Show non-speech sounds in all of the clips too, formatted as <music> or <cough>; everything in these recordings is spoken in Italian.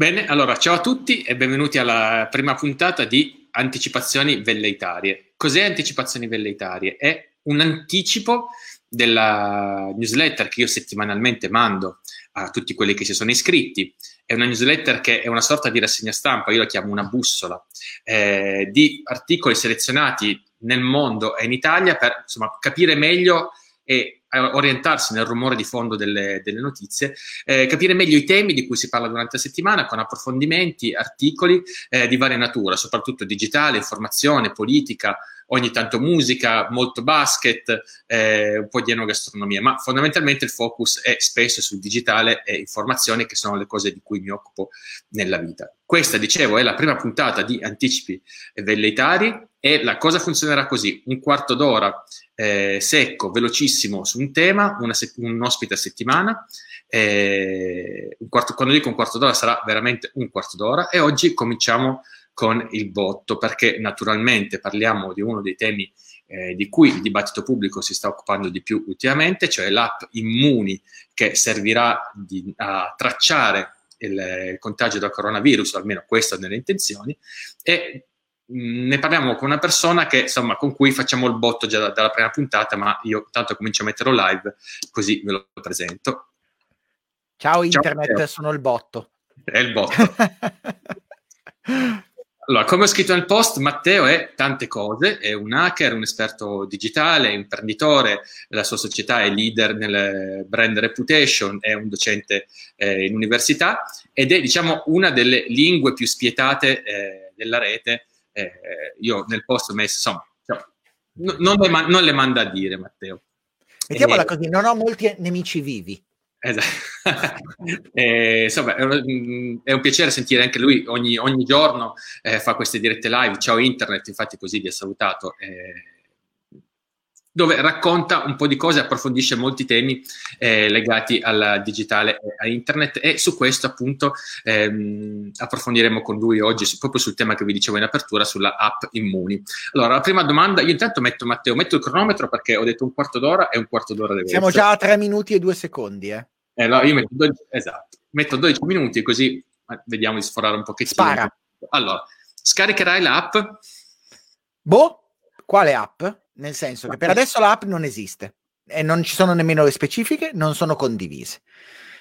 Bene, allora ciao a tutti e benvenuti alla prima puntata di Anticipazioni Velleitarie. Cos'è Anticipazioni Velleitarie? È un anticipo della newsletter che io settimanalmente mando a tutti quelli che si sono iscritti. È una newsletter che è una sorta di rassegna stampa, io la chiamo una bussola, eh, di articoli selezionati nel mondo e in Italia per insomma, capire meglio e orientarsi nel rumore di fondo delle, delle notizie, eh, capire meglio i temi di cui si parla durante la settimana con approfondimenti, articoli eh, di varia natura, soprattutto digitale, informazione, politica, ogni tanto musica, molto basket, eh, un po' di enogastronomia, ma fondamentalmente il focus è spesso sul digitale e informazioni che sono le cose di cui mi occupo nella vita. Questa, dicevo, è la prima puntata di Anticipi Velleitari e la cosa funzionerà così, un quarto d'ora eh, secco, velocissimo su un tema, se- un ospite a settimana. Eh, quarto, quando dico un quarto d'ora sarà veramente un quarto d'ora e oggi cominciamo con il botto perché naturalmente parliamo di uno dei temi eh, di cui il dibattito pubblico si sta occupando di più ultimamente, cioè l'app Immuni che servirà di, a tracciare il, il, contagio da coronavirus, almeno questo nelle intenzioni, e ne parliamo con una persona che, insomma, con cui facciamo il botto già da, dalla prima puntata, ma io tanto comincio a metterlo live, così ve lo presento. Ciao internet, Ciao, sono il botto. È il botto. <laughs> allora, come ho scritto nel post, Matteo è tante cose, è un hacker, un esperto digitale, imprenditore, la sua società è leader nel brand reputation, è un docente eh, in università ed è, diciamo, una delle lingue più spietate eh, della rete eh, io nel post ho messo, insomma, cioè, n- non, le ma- non, le manda a dire Matteo. Mettiamola eh, così, non ho molti nemici vivi. Esatto. <laughs> eh, insomma, è un, è un, piacere sentire anche lui ogni, ogni giorno eh, fa queste dirette live. Ciao internet, infatti così vi ha salutato. Eh, dove racconta un po' di cose, approfondisce molti temi eh, legati al digitale e a internet e su questo appunto ehm, approfondiremo con lui oggi su, proprio sul tema che vi dicevo in apertura sulla app Immuni. Allora, la prima domanda, io intanto metto Matteo, metto il cronometro perché ho detto un quarto d'ora e un quarto d'ora deve Siamo già a tre minuti e due secondi, eh. eh allora, io metto 12, esatto, metto 12 minuti così eh, vediamo di sforare un pochettino. Spara. Allora, scaricherai l'app? Boh, quale app? Nel senso che per adesso l'app non esiste e non ci sono nemmeno le specifiche, non sono condivise.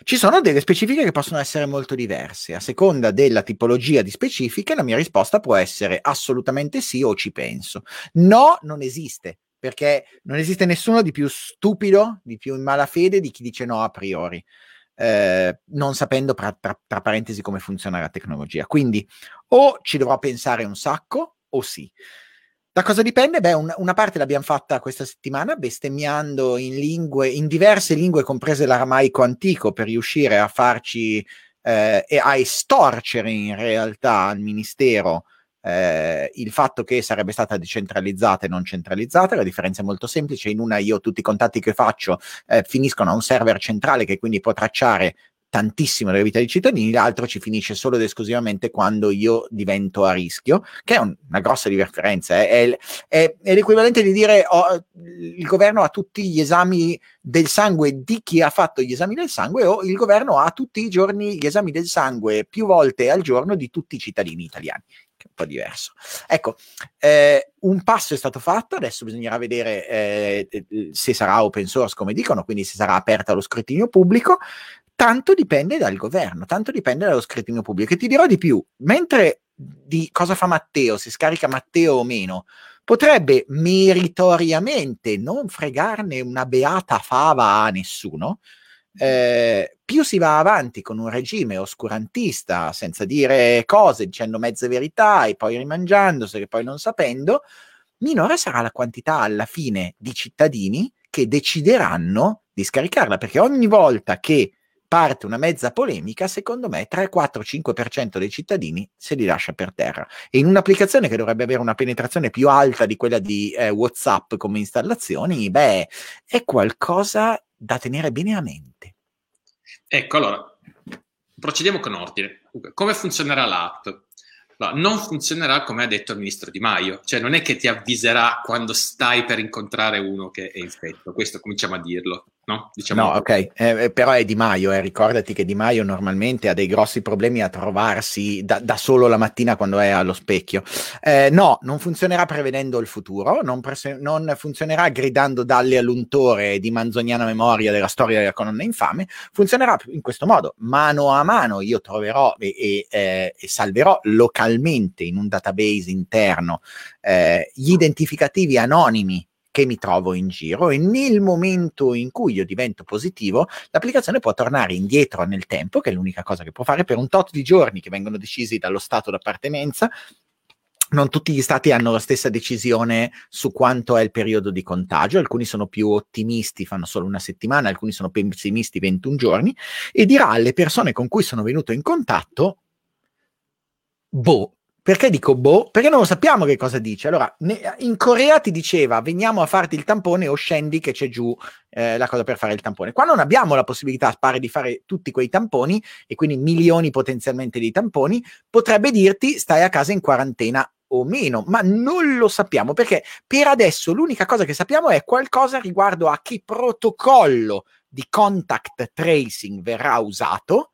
Ci sono delle specifiche che possono essere molto diverse. A seconda della tipologia di specifiche, la mia risposta può essere assolutamente sì o ci penso. No, non esiste, perché non esiste nessuno di più stupido, di più in malafede di chi dice no a priori. Eh, non sapendo tra, tra, tra parentesi come funziona la tecnologia. Quindi o ci dovrò pensare un sacco o sì. Da cosa dipende? Beh, un, una parte l'abbiamo fatta questa settimana bestemmiando in lingue, in diverse lingue, comprese l'aramaico antico, per riuscire a farci eh, e a estorcere in realtà al ministero eh, il fatto che sarebbe stata decentralizzata e non centralizzata. La differenza è molto semplice: in una io tutti i contatti che faccio eh, finiscono a un server centrale che quindi può tracciare tantissimo della vita dei cittadini, l'altro ci finisce solo ed esclusivamente quando io divento a rischio, che è un, una grossa differenza. Eh. È, è, è, l'equivalente di dire oh, il governo ha tutti gli esami del sangue di chi ha fatto gli esami del sangue o il governo ha tutti i giorni gli esami del sangue più volte al giorno di tutti i cittadini italiani che è un po' diverso. Ecco, eh, un passo è stato fatto, adesso bisognerà vedere eh, se sarà open source, come dicono, quindi se sarà aperta allo scrutinio pubblico tanto dipende dal governo, tanto dipende dallo scrutinio pubblico. E ti dirò di più, mentre di cosa fa Matteo, se scarica Matteo o meno, potrebbe meritoriamente non fregarne una beata fava a nessuno, eh, più si va avanti con un regime oscurantista, senza dire cose, dicendo mezze verità e poi rimangiandosele, poi non sapendo, minore sarà la quantità alla fine di cittadini che decideranno di scaricarla, perché ogni volta che parte una mezza polemica, secondo me 3, 4, 5% dei cittadini se li lascia per terra. E in un'applicazione che dovrebbe avere una penetrazione più alta di quella di eh, WhatsApp come installazioni, beh, è qualcosa da tenere bene a mente. Ecco, allora, procediamo con ordine. Come funzionerà l'app? Allora, non funzionerà come ha detto il ministro Di Maio, cioè non è che ti avviserà quando stai per incontrare uno che è infetto, questo cominciamo a dirlo no? Diciamo no, ok, eh, eh, però è Di Maio, eh. ricordati che Di Maio normalmente ha dei grossi problemi a trovarsi da, da solo la mattina quando è allo specchio. Eh, no, non funzionerà prevedendo il futuro, non, prese- non, funzionerà gridando dalle all'untore di manzoniana memoria della storia della colonna infame, funzionerà in questo modo, mano a mano io troverò e, e, eh, e salverò localmente in un database interno eh, gli identificativi anonimi che mi trovo in giro e nel momento in cui io divento positivo, l'applicazione può tornare indietro nel tempo, che è l'unica cosa che può fare per un tot di giorni che vengono decisi dallo stato d'appartenenza. Non tutti gli stati hanno la stessa decisione su quanto è il periodo di contagio, alcuni sono più ottimisti, fanno solo una settimana, alcuni sono pessimisti, 21 giorni, e dirà alle persone con cui sono venuto in contatto, boh, perché dico boh? Perché non lo sappiamo che cosa dice. Allora, ne, in Corea ti diceva veniamo a farti il tampone o scendi che c'è giù eh, la cosa per fare il tampone. Qua non abbiamo la possibilità, pare, di fare tutti quei tamponi e quindi milioni potenzialmente di tamponi, potrebbe dirti stai a casa in quarantena o meno, ma non lo sappiamo perché per adesso l'unica cosa che sappiamo è qualcosa riguardo a che protocollo di contact tracing verrà usato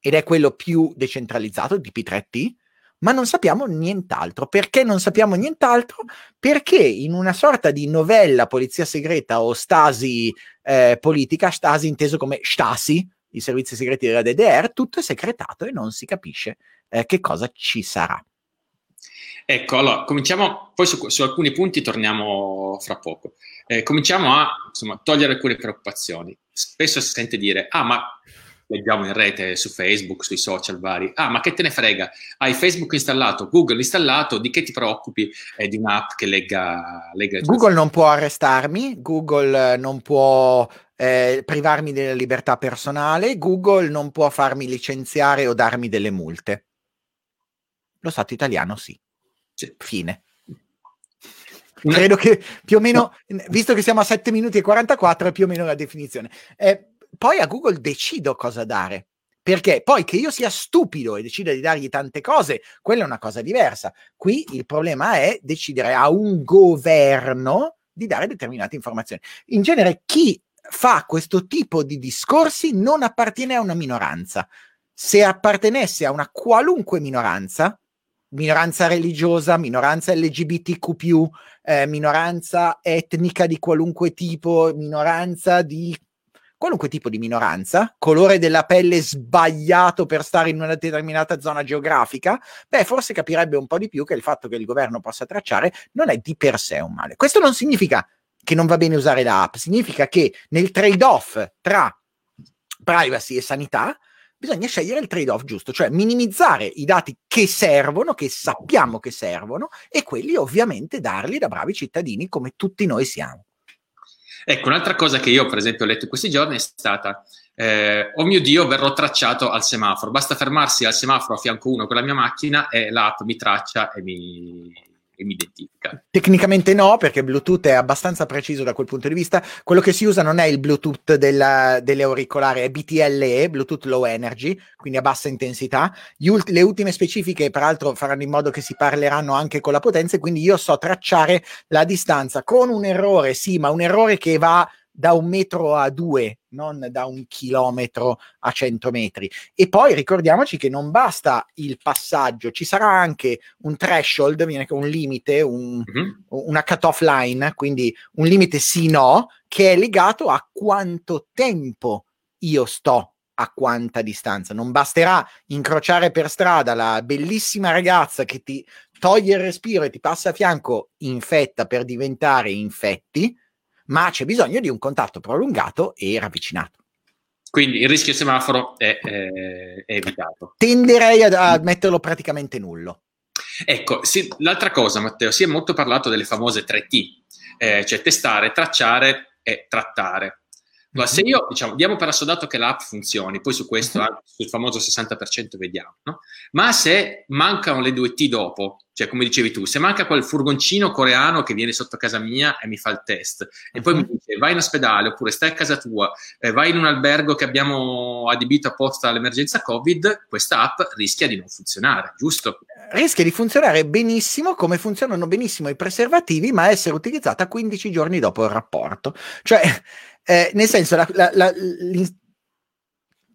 ed è quello più decentralizzato di P3T ma non sappiamo nient'altro. Perché non sappiamo nient'altro? Perché in una sorta di novella polizia segreta o stasi eh, politica, stasi inteso come Stasi, i servizi segreti della DDR, tutto è segretato e non si capisce eh, che cosa ci sarà. Ecco, allora cominciamo, poi su, su alcuni punti torniamo fra poco. Eh, cominciamo a insomma, togliere alcune preoccupazioni. Spesso si sente dire, ah ma leggiamo in rete su Facebook, sui social vari. Ah, ma che te ne frega? Hai Facebook installato, Google installato, di che ti preoccupi eh, di un'app che legga, legga Google non può arrestarmi, Google non può eh, privarmi della libertà personale, Google non può farmi licenziare o darmi delle multe. Lo Stato italiano sì. sì. Fine. Credo che più o meno, visto che siamo a 7 minuti e 44, è più o meno la definizione. Eh, poi a Google decido cosa dare. Perché poi che io sia stupido e decida di dargli tante cose, quella è una cosa diversa. Qui il problema è decidere a un governo di dare determinate informazioni. In genere chi fa questo tipo di discorsi non appartiene a una minoranza. Se appartenesse a una qualunque minoranza, minoranza religiosa, minoranza LGBTQ, eh, minoranza etnica di qualunque tipo, minoranza di qualunque tipo di minoranza, colore della pelle sbagliato per stare in una determinata zona geografica, beh, forse capirebbe un po' di più che il fatto che il governo possa tracciare non è di per sé un male. Questo non significa che non va bene usare l'app, significa che nel trade-off tra privacy e sanità bisogna scegliere il trade-off giusto, cioè minimizzare i dati che servono, che sappiamo che servono, e quelli ovviamente darli da bravi cittadini come tutti noi siamo. Ecco, un'altra cosa che io, per esempio, ho letto in questi giorni è stata: eh, oh mio Dio, verrò tracciato al semaforo. Basta fermarsi al semaforo a fianco uno con la mia macchina e l'app mi traccia e mi, e mi identifica. Tecnicamente no, perché Bluetooth è abbastanza preciso da quel punto di vista. Quello che si usa non è il Bluetooth della, delle auricolari, è BTLE, Bluetooth Low Energy, quindi a bassa intensità. Ult- le ultime specifiche, peraltro, faranno in modo che si parleranno anche con la potenza, quindi io so tracciare la distanza con un errore, sì, ma un errore che va da un metro a due, non da un chilometro a cento metri. E poi ricordiamoci che non basta il passaggio, ci sarà anche un threshold, viene un limite, un, mm-hmm. una cut-off line, quindi un limite sì-no, che è legato a quanto tempo io sto a quanta distanza. Non basterà incrociare per strada la bellissima ragazza che ti toglie il respiro e ti passa a fianco infetta per diventare infetti, ma c'è bisogno di un contatto prolungato e ravvicinato. Quindi il rischio semaforo è, è, è evitato. Tenderei a, a, metterlo praticamente nullo. Ecco, sì, l'altra cosa, Matteo, si è molto parlato delle famose 3T, eh, cioè testare, tracciare e trattare. Ma mm-hmm. se io, diciamo, diamo per assodato che l'app funzioni, poi su questo, mm-hmm. sul famoso 60% vediamo, no? Ma se mancano le due T dopo, cioè, come dicevi tu, se manca quel furgoncino coreano che viene sotto casa mia e mi fa il test, e poi mi mhm. dice vai in ospedale oppure stai a casa tua, eh, vai in un albergo che abbiamo adibito apposta all'emergenza Covid, questa app rischia di non funzionare, giusto? Rischia di funzionare benissimo come funzionano benissimo i preservativi, ma essere utilizzata 15 giorni dopo il rapporto. Cioè, Eh, nel senso, la, la, la,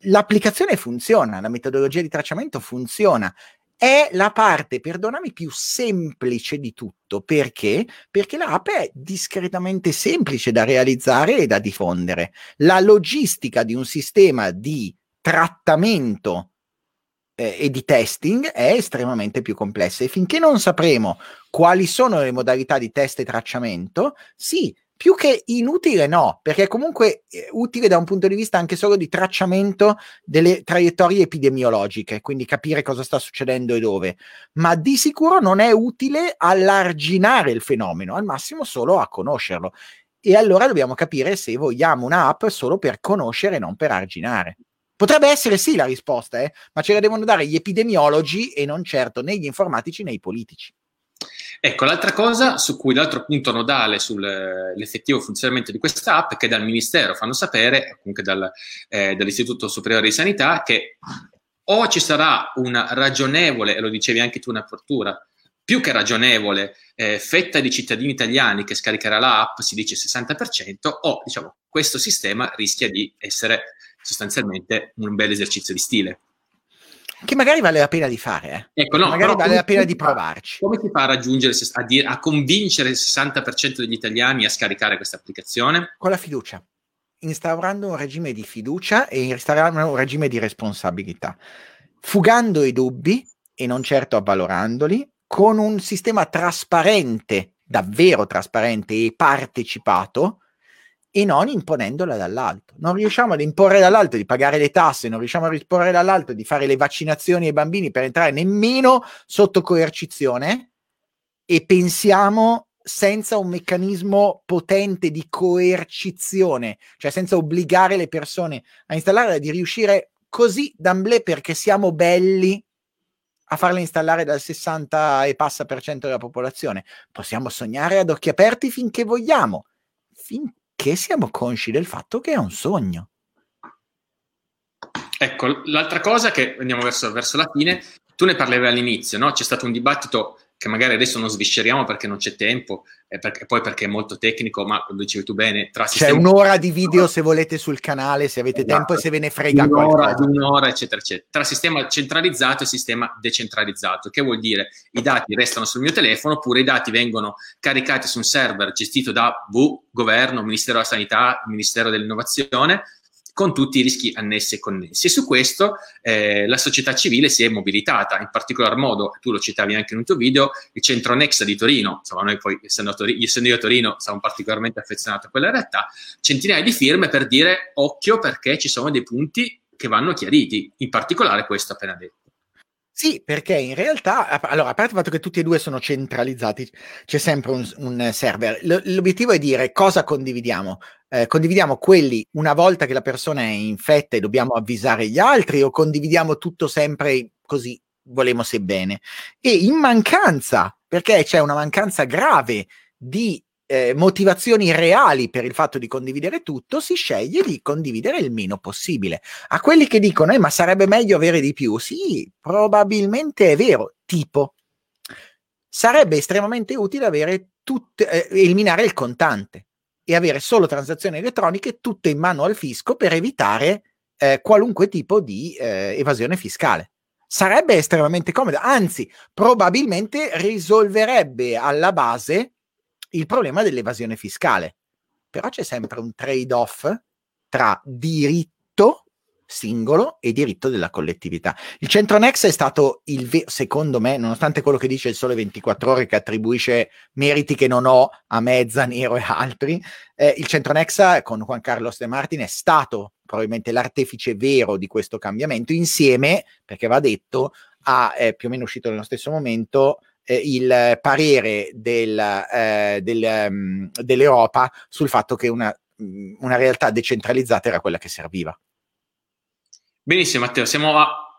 l'applicazione funziona, la metodologia di tracciamento funziona. È la parte, perdonami, più semplice di tutto. Perché? Perché l'app è discretamente semplice da realizzare e da diffondere. La logistica di un sistema di trattamento eh, e di testing è estremamente più complessa e finché non sapremo quali sono le modalità di test e tracciamento, sì, più che inutile no, perché comunque è utile da un punto di vista anche solo di tracciamento delle traiettorie epidemiologiche, quindi capire cosa sta succedendo e dove, ma di sicuro non è utile allarginare il fenomeno, al massimo solo a conoscerlo. E allora dobbiamo capire se vogliamo un'app solo per conoscere e non per arginare. Potrebbe essere sì la risposta, eh? ma ce la devono dare gli epidemiologi e non certo né gli informatici né i politici. Ecco, l'altra cosa su cui l'altro punto nodale sull'effettivo funzionamento di questa app è che dal Ministero fanno sapere, comunque dal, eh, dall'Istituto Superiore di Sanità, che o ci sarà una ragionevole, e lo dicevi anche tu in apertura, più che ragionevole eh, fetta di cittadini italiani che scaricherà l'app, si dice 60%, o diciamo questo sistema rischia di essere sostanzialmente un bel esercizio di stile. Che magari vale la pena di fare, eh. ecco, no, magari vale la pena di provarci. Come si fa a raggiungere, a, dire, a convincere il 60% degli italiani a scaricare questa applicazione? Con la fiducia, instaurando un regime di fiducia e instaurando un regime di responsabilità, fugando i dubbi e non certo avvalorandoli, con un sistema trasparente, davvero trasparente e partecipato, e non imponendola dall'alto. Non riusciamo ad imporre dall'alto di pagare le tasse, non riusciamo a imporre dall'alto di fare le vaccinazioni ai bambini per entrare nemmeno sotto coercizione e pensiamo senza un meccanismo potente di coercizione, cioè senza obbligare le persone a installare, di riuscire così d'amblè perché siamo belli a farle installare dal 60 e passa per cento della popolazione. Possiamo sognare ad occhi aperti finché vogliamo, finché perché siamo consci del fatto che è un sogno. Ecco, l'altra cosa che andiamo verso, verso la fine, tu ne parlavi all'inizio, no? C'è stato un dibattito che magari adesso non svisceriamo perché non c'è tempo, e, perché, poi perché è molto tecnico, ma lo dicevi tu bene. Tra C'è un'ora di video se volete sul canale, se avete esatto. tempo e se ve ne frega un'ora, qualcosa. Un'ora, eccetera, eccetera. Tra sistema centralizzato e sistema decentralizzato, che vuol dire i dati restano sul mio telefono oppure i dati vengono caricati su un server gestito da V, governo, Ministero della Sanità, Ministero dell'Innovazione, con tutti i rischi annessi e connessi. E su questo eh, la società civile si è mobilitata, in particolar modo, tu lo citavi anche in un tuo video, il centro Nexa di Torino, insomma noi poi essendo, Tor- essendo io a Torino siamo particolarmente affezionati a quella realtà, centinaia di firme per dire occhio perché ci sono dei punti che vanno chiariti, in particolare questo appena detto. Sì, perché in realtà, allora, a parte il fatto che tutti e due sono centralizzati, c'è sempre un, un server. L- l'obiettivo è dire cosa condividiamo. Eh, condividiamo quelli una volta che la persona è infetta e dobbiamo avvisare gli altri o condividiamo tutto sempre così volemo se bene. E in mancanza, perché c'è una mancanza grave di eh, motivazioni reali per il fatto di condividere tutto, si sceglie di condividere il meno possibile. A quelli che dicono, eh, ma sarebbe meglio avere di più, sì, probabilmente è vero, tipo, sarebbe estremamente utile avere tutte, eh, eliminare il contante e avere solo transazioni elettroniche tutte in mano al fisco per evitare eh, qualunque tipo di eh, evasione fiscale. Sarebbe estremamente comodo, anzi, probabilmente risolverebbe alla base il problema dell'evasione fiscale. Però c'è sempre un trade-off tra diritto singolo e diritto della collettività. Il centro Nex è stato il ve- secondo me, nonostante quello che dice il Sole 24 Ore, che attribuisce meriti che non ho a Mezza, Nero e altri, eh, il centro Nexa con Juan Carlos De Martin è stato probabilmente l'artefice vero di questo cambiamento, insieme, perché va detto, a eh, più o meno uscito nello stesso momento eh, il parere del, eh, del, um, dell'Europa sul fatto che una, una realtà decentralizzata era quella che serviva. Benissimo Matteo, siamo a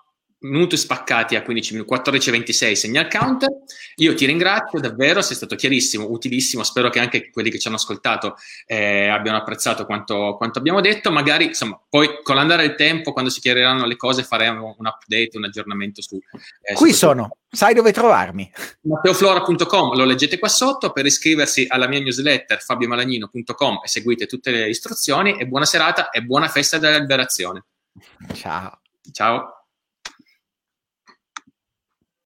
minuti spaccati a 15 minuti, 14.26 segnal counter. Io ti ringrazio davvero, sei stato chiarissimo, utilissimo. Spero che anche quelli che ci hanno ascoltato eh, abbiano apprezzato quanto, quanto, abbiamo detto. Magari, insomma, poi con l'andare del tempo, quando si chiariranno le cose, faremo un update, un aggiornamento su. Eh, Qui su sono, sai dove trovarmi. Matteoflora.com, lo leggete qua sotto. Per iscriversi alla mia newsletter, fabiomalagnino.com e seguite tutte le istruzioni. E buona serata e buona festa della liberazione. Ciao. Ciao.